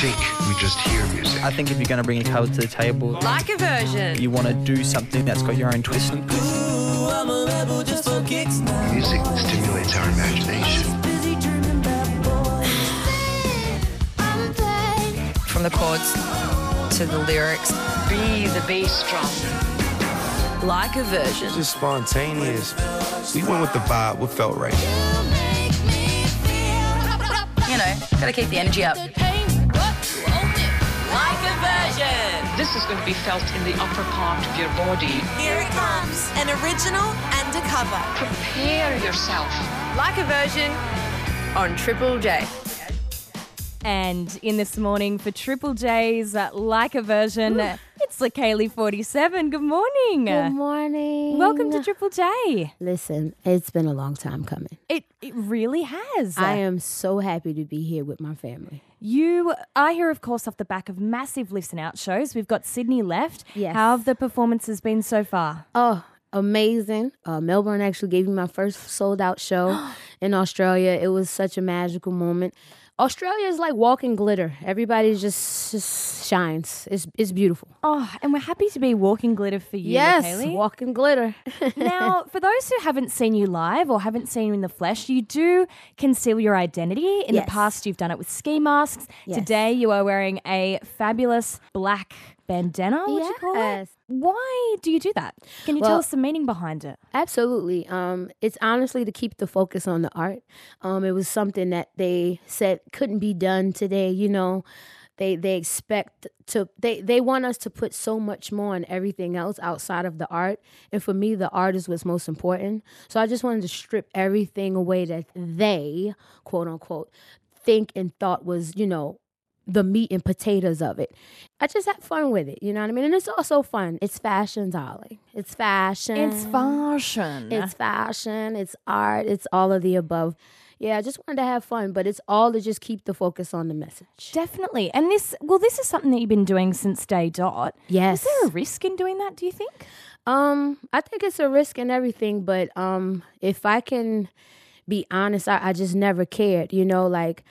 think we just hear music. I think if you're going to bring a cover to the table, Like a version. you want to do something that's got your own twist. And kicks music stimulates our imagination. From the chords to the lyrics. Be the bass drum. Like a version. Just spontaneous. We went with the vibe, what felt right. You know, gotta keep the energy up. This is going to be felt in the upper part of your body. Here it comes, an original and a cover. Prepare yourself. Like a version on Triple J. And in this morning for Triple J's uh, like a version, it's Kaylee 47. Good morning. Good morning. Welcome to Triple J. Listen, it's been a long time coming. It it really has. I am so happy to be here with my family. You are here, of course, off the back of massive listen out shows. We've got Sydney left. Yes. How have the performances been so far? Oh, amazing. Uh, Melbourne actually gave me my first sold out show in Australia. It was such a magical moment. Australia is like walking glitter. Everybody just, just shines. It's, it's beautiful. Oh, and we're happy to be walking glitter for you, yes, Kaylee. walking glitter. now, for those who haven't seen you live or haven't seen you in the flesh, you do conceal your identity. In Yes. the past, you've done it with ski masks. Yes. Today, you are wearing a fabulous black bandana, would you call it? Why do you do that? Can you tell us the meaning behind it? Absolutely. Um, it's honestly to keep the focus on the art. Um, it was something that they said couldn't be done today. You know, they they expect to they they want us to put so much more on everything else outside of the art. And for me, the art is what's most important. So I just wanted to strip everything away that they quote unquote think and thought was you know the meat and potatoes of it. I just had fun with it, you know what I mean? And it's also fun. It's fashion, darling. It's fashion. It's fashion. It's fashion, it's art, it's all of the above. Yeah, I just wanted to have fun, but it's all to just keep the focus on the message. Definitely. And this, well, this is something that you've been doing since day dot. Yes. Is there a risk in doing that, do you think? Um, I think it's a risk in everything, but um, if I can be honest, I, I just never cared. You know, like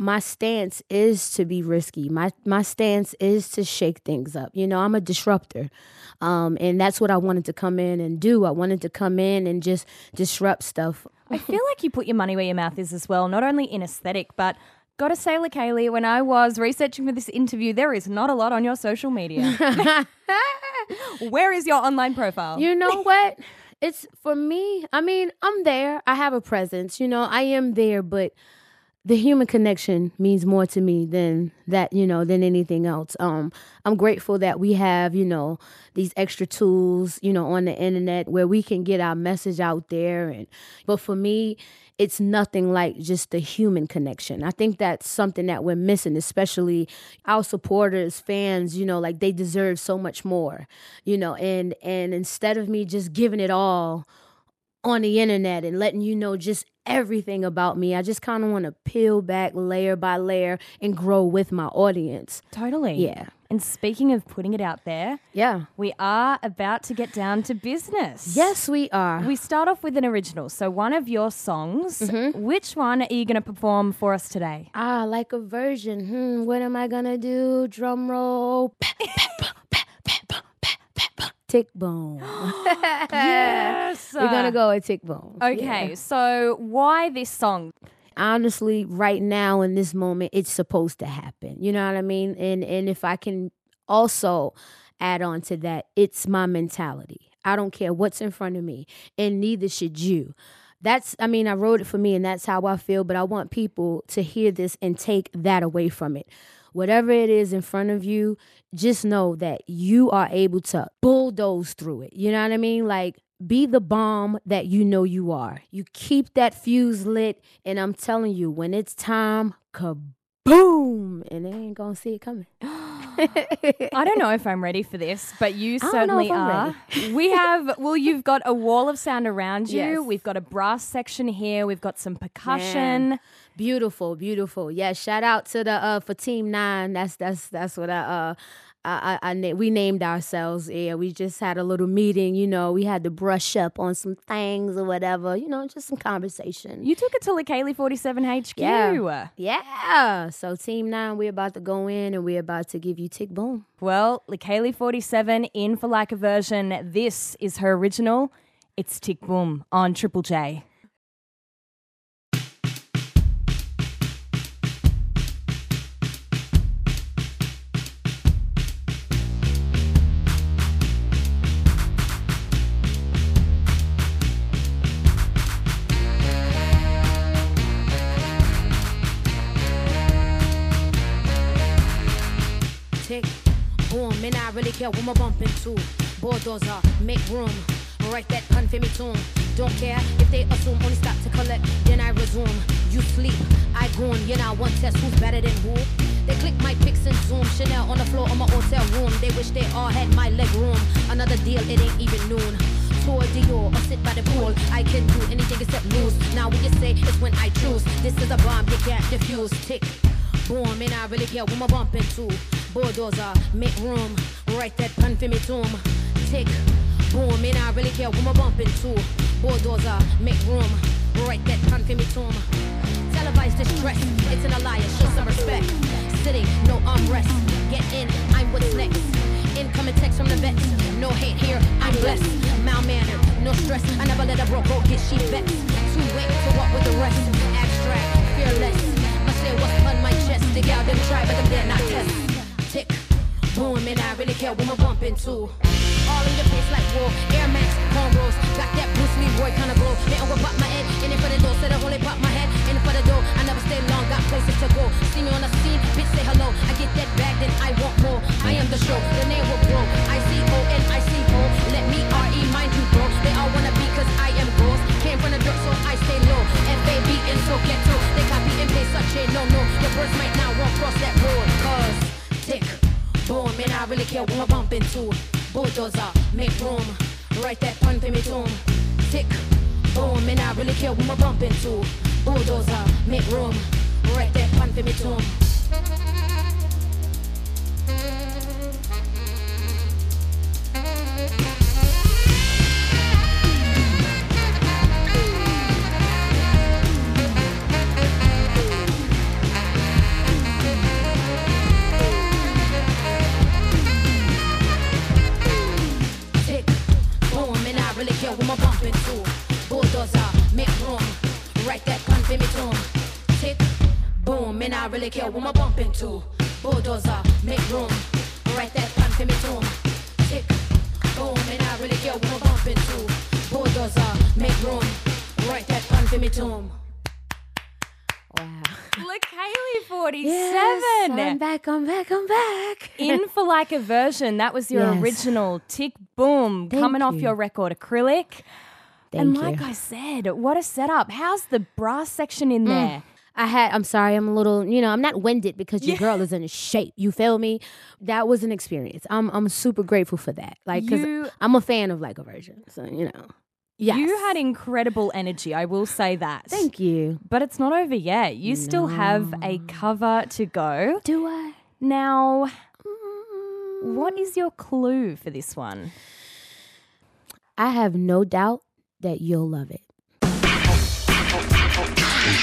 my stance is to be risky. My my stance is to shake things up. You know, I'm a disruptor, um, and that's what I wanted to come in and do. I wanted to come in and just disrupt stuff. I feel like you put your money where your mouth is as well, not only in aesthetic, but gotta say, Kaylee, when I was researching for this interview, there is not a lot on your social media. Where is your online profile? You know what? It's for me. I mean, I'm there. I have a presence. You know, I am there, but the human connection means more to me than that, you know, than anything else. Um, I'm grateful that we have, you know, these extra tools, you know, on the internet where we can get our message out there. And but for me, it's nothing like just the human connection. I think that's something that we're missing, especially our supporters, fans, you know, like they deserve so much more, you know, and and instead of me just giving it all on the internet and letting you know just everything about me. I just kind of want to peel back layer by layer and grow with my audience. Totally. Yeah. And speaking of putting it out there, Yeah. we are about to get down to business. Yes, we are. We start off with an original. So, one of your songs, Mm-hmm. which one are you going to perform for us today? ah, like a version. Hmm, what am I going to do? Drum roll tick bone. yes. We're going to go with Tick Boom. Okay. Yeah. So, why this song? Honestly, right now in this moment, it's supposed to happen. You know what I mean? And and if I can also add on to that, it's my mentality. I don't care what's in front of me, and neither should you that's i mean i wrote it for me and that's how i feel but i want people to hear this and take that away from it whatever it is in front of you just know that you are able to bulldoze through it you know what i mean like be the bomb that you know you are. You keep that fuse lit, and I'm telling you, when it's time, kaboom, and they ain't gonna see it coming. I don't know if I'm ready for this, but you certainly are. we have, well, you've got a wall of sound around you. Yes. We've got a brass section here. We've got some percussion. Man. Beautiful, beautiful. Yeah, shout out to the uh for Team Nine. That's that's that's what I uh I, I, I we named ourselves. Yeah, we just had a little meeting. You know, we had to brush up on some things or whatever. You know, just some conversation. You took it to Lakaylee 47 HQ. Yeah. Yeah. So Team Nine, we're about to go in and we're about to give you Tick Boom. Well, Lakaylee 47 in for like a version. This is her original. It's Tick Boom on Triple J. care what my bump into. Bulldozer, make room. Write that pun for me tune. Don't care if they assume only stop to collect, then I resume. You sleep, I goon. You know, one test who's better than who. They click my pics and zoom. Chanel on the floor of my hotel room. They wish they all had my leg room. Another deal, it ain't even noon. Tour Dior or sit by the pool. I can do anything except lose. Now when you say it's when I choose. This is a bomb you can't defuse. Tick boom, and I really care what my bump into. Bulldozer, make room. Write that pun for me tomb. Tick boom, and I really care what my bump into. Bulldozer, make room. Write that pun for me tomb. Televised distress, it's an alliance, show some respect. Sitting, no armrest. Get in, I'm what's next. Incoming text from the vets. No hate here, I'm blessed. Malmannered, no stress. I never let a bro go get she vexed. Too late to walk with the rest. Abstract, fearless. Boom, and I really care what I'm bumping to. All in your face like wool. Air Max, cornrows. Got that Bruce Leroy kind of glow. They over pop my head. In it for the door, said I only pop my head. In it for the door, I never stay long. Got places to go. See me on the scene, bitch say hello. I get that bag, then I want more. I am the show, the name will grow. I C O N I C O. Let me R E mind you, bro. They all wanna be cause I am ghost. Came from the dirt, so I stay low. F A B and so get to. They copy and paste such a no no. Your birds might not won't cross that road. Boom, and I really care what I'm bumping to. Bulldozer, make room. Write that pun for me tomb. Tick, boom, and I really care what I'm bumping to. Bulldozer, make room. Write that pun for me. Tick, I really I'm bumping to. Bulldozer, make room. Write that pun for me tomb. Tick, boom, and I really care what I'm bumping to. Bulldozer, make room. Write that pun for me tomb. Tick, boom, and I really care what I'm bumping to. Bulldozer, make room. Write that pun for me tomb. Wow. Lakaylee 47. Yes, I'm back, I'm back, I'm back. in for like a version. That was your Yes. original Tick Boom Thank coming off your record acrylic. Thank and you. like I said, what a setup. How's the brass section Mm. in there? I had, I'm sorry, I'm a little, you know, I'm not winded because your girl is in shape. You feel me? That was an experience. I'm, I'm super grateful for that. Like, cause You- I'm a fan of like a version. So, you know. Yes. You had incredible energy, I will say that. Thank you. But it's not over yet. You still have a cover to go. Do I? Now, mm. what is your clue for this one? I have no doubt that you'll love it. We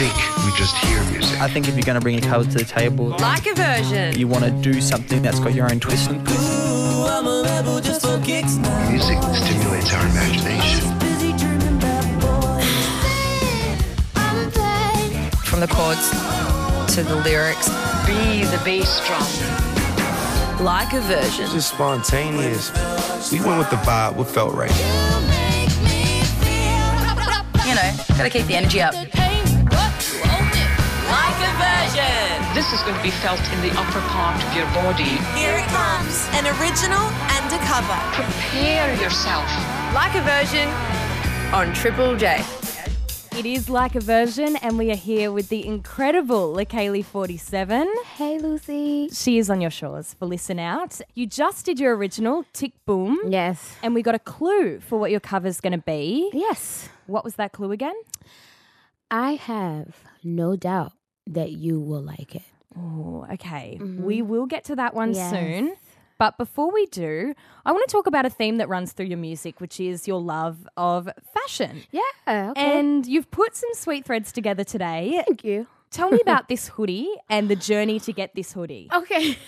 think we just hear music. I think if you're going to bring a cover to the table, Like a version. you want to do something that's got your own twist. And click. Music stimulates our From the chords to the lyrics. Be the bass drum. Like a version. Just spontaneous. We went with the vibe, what felt right. You know, gotta keep the energy up. Like a version. This is going to be felt in the upper part of your body. Here it comes. An original and a cover. Prepare yourself. Like a version on Triple J. It is like a version, and we are here with the incredible Lakaylee 47. Hey, Lucy. She is on your shores for Listen Out. You just did your original, Tick Boom. Yes. And we got a clue for what your cover's going to be. Yes. What was that clue again? I have no doubt that you will like it. Oh, okay. Mm-hmm. We will get to that one Yes. soon. But before we do, I want to talk about a theme that runs through your music, which is your love of fashion. Yeah. Okay. And you've put some sweet threads together today. Thank you. Tell me about this hoodie and the journey to get this hoodie. Okay.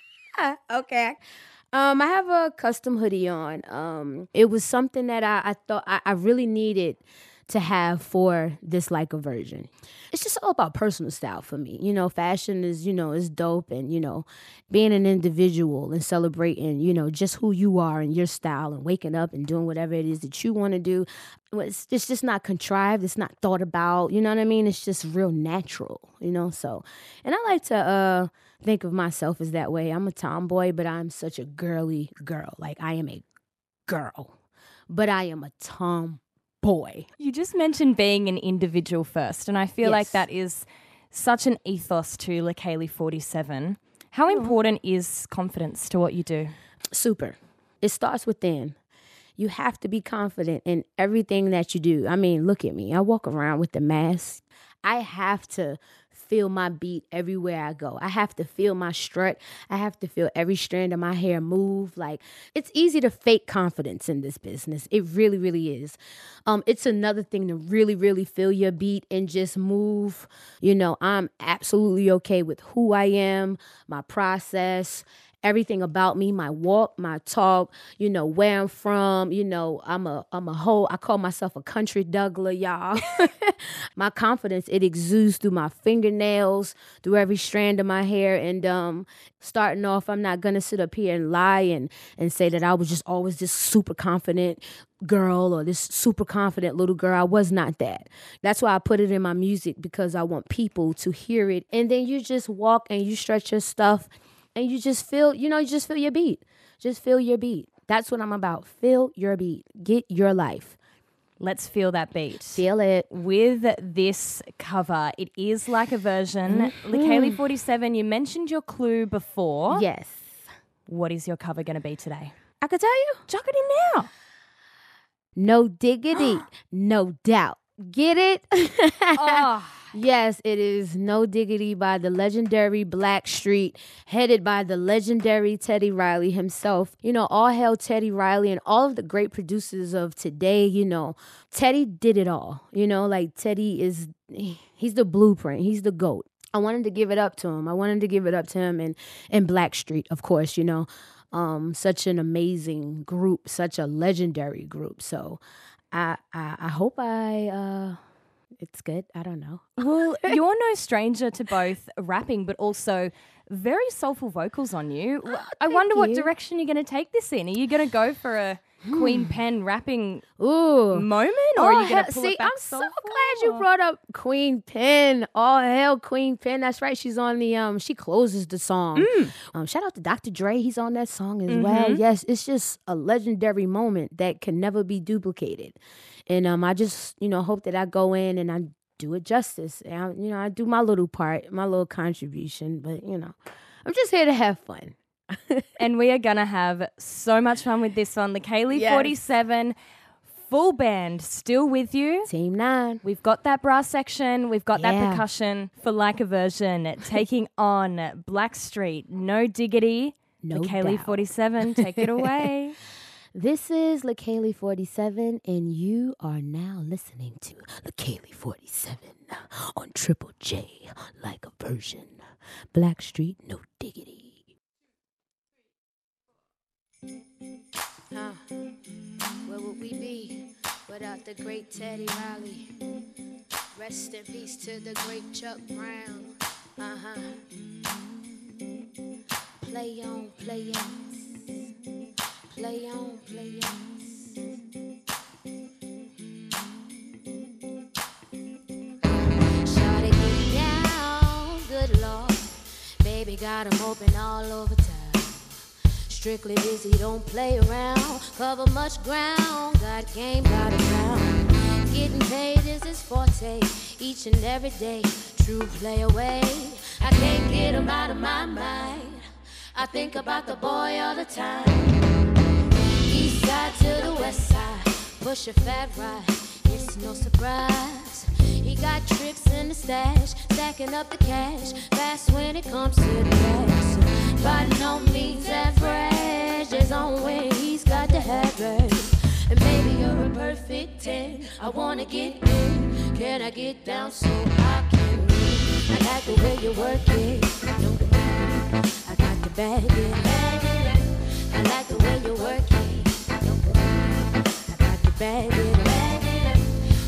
okay. Um, I have a custom hoodie on. Um, it was something that I, I thought I, I really needed to have for this like a version. It's just all about personal style for me. You know, fashion is, you know, is dope and, you know, being an individual and celebrating, you know, just who you are and your style and waking up and doing whatever it is that you want to do. It's, it's just not contrived. It's not thought about. You know what I mean? It's just real natural, you know? So, and I like to, uh, think of myself as that way. I'm a tomboy, but I'm such a girly girl. Like I am a girl, but I am a tomboy. You just mentioned being an individual first, and I feel like that is such an ethos to Lakaylee 47. How mm. important is confidence to what you do? Super. It starts within. You have to be confident in everything that you do. I mean, look at me. I walk around with the mask. I have to feel my beat everywhere I go. I have to feel my strut. I have to feel every strand of my hair move. Like it's easy to fake confidence in this business. It really, really is. Um, it's another thing to really, really feel your beat and just move. You know, I'm absolutely okay with who I am, my process, everything about me, my walk, my talk, you know, where I'm from, you know, I'm a I'm a whole I call myself a country Douglas, y'all. my confidence, it exudes through my fingernails, through every strand of my hair. And um starting off, I'm not gonna sit up here and lie and and say that I was just always this super confident girl or this super confident little girl. I was not that. That's why I put it in my music because I want people to hear it. And then you just walk and you stretch your stuff and you just feel, you know, you just feel your beat. Just feel your beat. That's what I'm about. Feel your beat. Get your life. Let's feel that beat. Feel it. With this cover, it is like a version. Lakaylee mm-hmm. 47, you mentioned your clue before. Yes. What is your cover going to be today? I could tell you. Chuck it in now. No diggity, no doubt. Get it? Oh, Yes, it is No Diggity by the legendary Blackstreet, headed by the legendary Teddy Riley himself. You know, all hail Teddy Riley and all of the great producers of today. You know, Teddy did it all. You know, like Teddy is, he's the blueprint, he's the GOAT. I wanted to give it up to him. I wanted to give it up to him and, and Blackstreet, of course, you know. Um, such an amazing group, such a legendary group. So I I, I hope I uh it's good. I don't know. well, you're no stranger to both rapping, but also very soulful vocals on you. I wonder what direction you're going to take this in. Are you going to go for a Queen Pen rapping Ooh. moment, or are you going to pull see, it back I'm so soulful, glad you brought up Queen Pen. Oh hell, Queen Pen. That's right. She's on the um. She closes the song. Mm. Um, shout out to Dr. Dre. He's on that song as well. Mm-hmm. Yes, it's just a legendary moment that can never be duplicated. And um, I just you know hope that I go in and I do it justice. And I, you know, I do my little part, my little contribution. But you know, I'm just here to have fun. and we are to have so much fun with this one. The Kaylee Yes. 47 full band still with you. Team Nine. We've got that brass section, we've got that percussion for like a version, taking on Blackstreet. No diggity. No the Kaylee doubt. 47, take it away. This is LaKaylee 47, and you are now listening to LaKaylee 47 on Triple J, like a version. Blackstreet, no diggity. Huh. Where would we be without the great Teddy Riley? Rest in peace to the great Chuck Brown. Uh huh. Play on, play on. Play on, play on. Get down, good. Baby got 'em open all over town. Strictly busy, don't play around. Cover much ground, got game, got a crown. Getting paid is his forte, each and every day. True play away, I can't get him out of my mind. I think about the boy all the time. East side to the west side, push a fat ride, it's no surprise. He got tricks in the stash, stacking up the cash, fast when it comes to the cash. By no means average. first. And maybe you're a perfect 10. I wanna get in. Can I get down so I can win? I like the way you work it. I got to bag it. I like the way you work it. Bag it.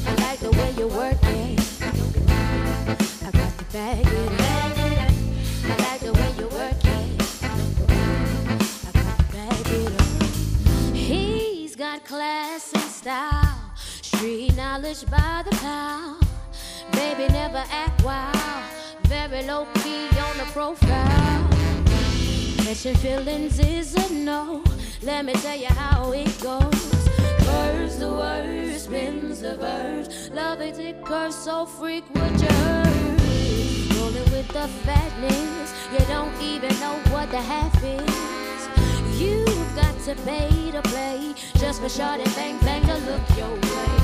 I like the way you work it. I got to bag it. I like the way you work it. I got to bag up. He's got class and style, street knowledge by the pound. Baby never act wild, very low key on the profile. Catching feelings is a no. Let me tell you how it goes. The word, spins the verse. Love it curse, so freak what you heard. Rolling with the fatness, you don't even know what the half is. You've got to pay to play just for short and bang bang to look your way.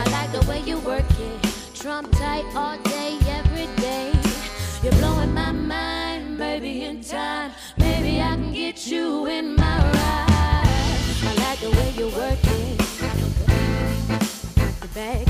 I like the way you work it, trump tight all day, every day. You're blowing my mind, maybe in time, maybe I can get you in the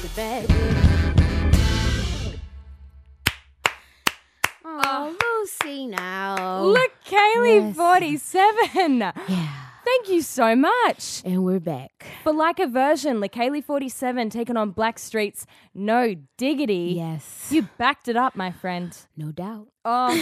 To bag it up. Oh, Lucy now. Look, Kaylee, Yes. 47. Yeah. Thank you so much. And we're back. For like a version, Lakaylee 47 taking on Blackstreet's No Diggity. Yes. You backed it up, my friend. No doubt. Oh.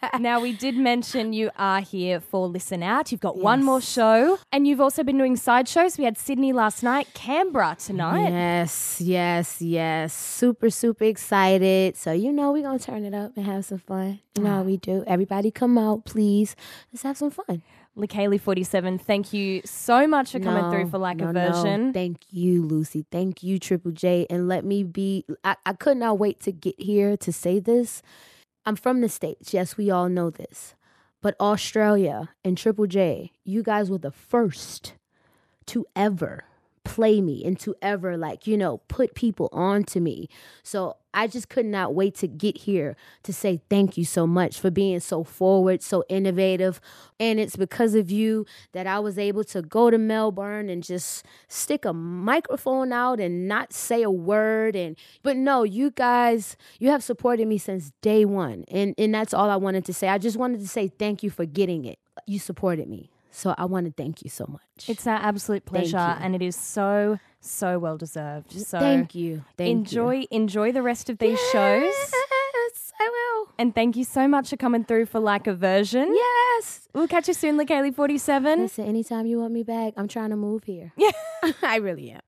now, we did mention you are here for Listen Out. You've got one more show, and you've also been doing side shows. We had Sydney last night, Canberra tonight. Yes, yes, yes. Super, super excited. So, you know, we're going to turn it up and have some fun. You know how ah. we do. Everybody come out, please. Let's have some fun. Lakaylee 47, thank you so much for coming through for like no, a no. version. Thank you, Lucy. Thank you, Triple J. And let me be, I, I could not wait to get here to say this. I'm from the States. Yes, we all know this. But Australia and Triple J, you guys were the first to ever play me and to ever like you know put people on to me. So i just could not wait to get here to say thank you so much for being so forward so innovative. And it's because of you that i was able to go to melbourne and just stick a microphone out and not say a word. And but no you guys you have supported me since day one. And and that's all i wanted to say. I just wanted to say thank you for getting it. You supported me so i want to thank you so much It's our absolute pleasure, and it is so, so well deserved. So thank you thank enjoy you. enjoy the rest of these shows. Yes, I will. And thank you so much for coming through for like a version. Yes. We'll catch you soon, Lakaylee47. Listen, anytime you want me back, I'm trying to move here. Yeah. I really am.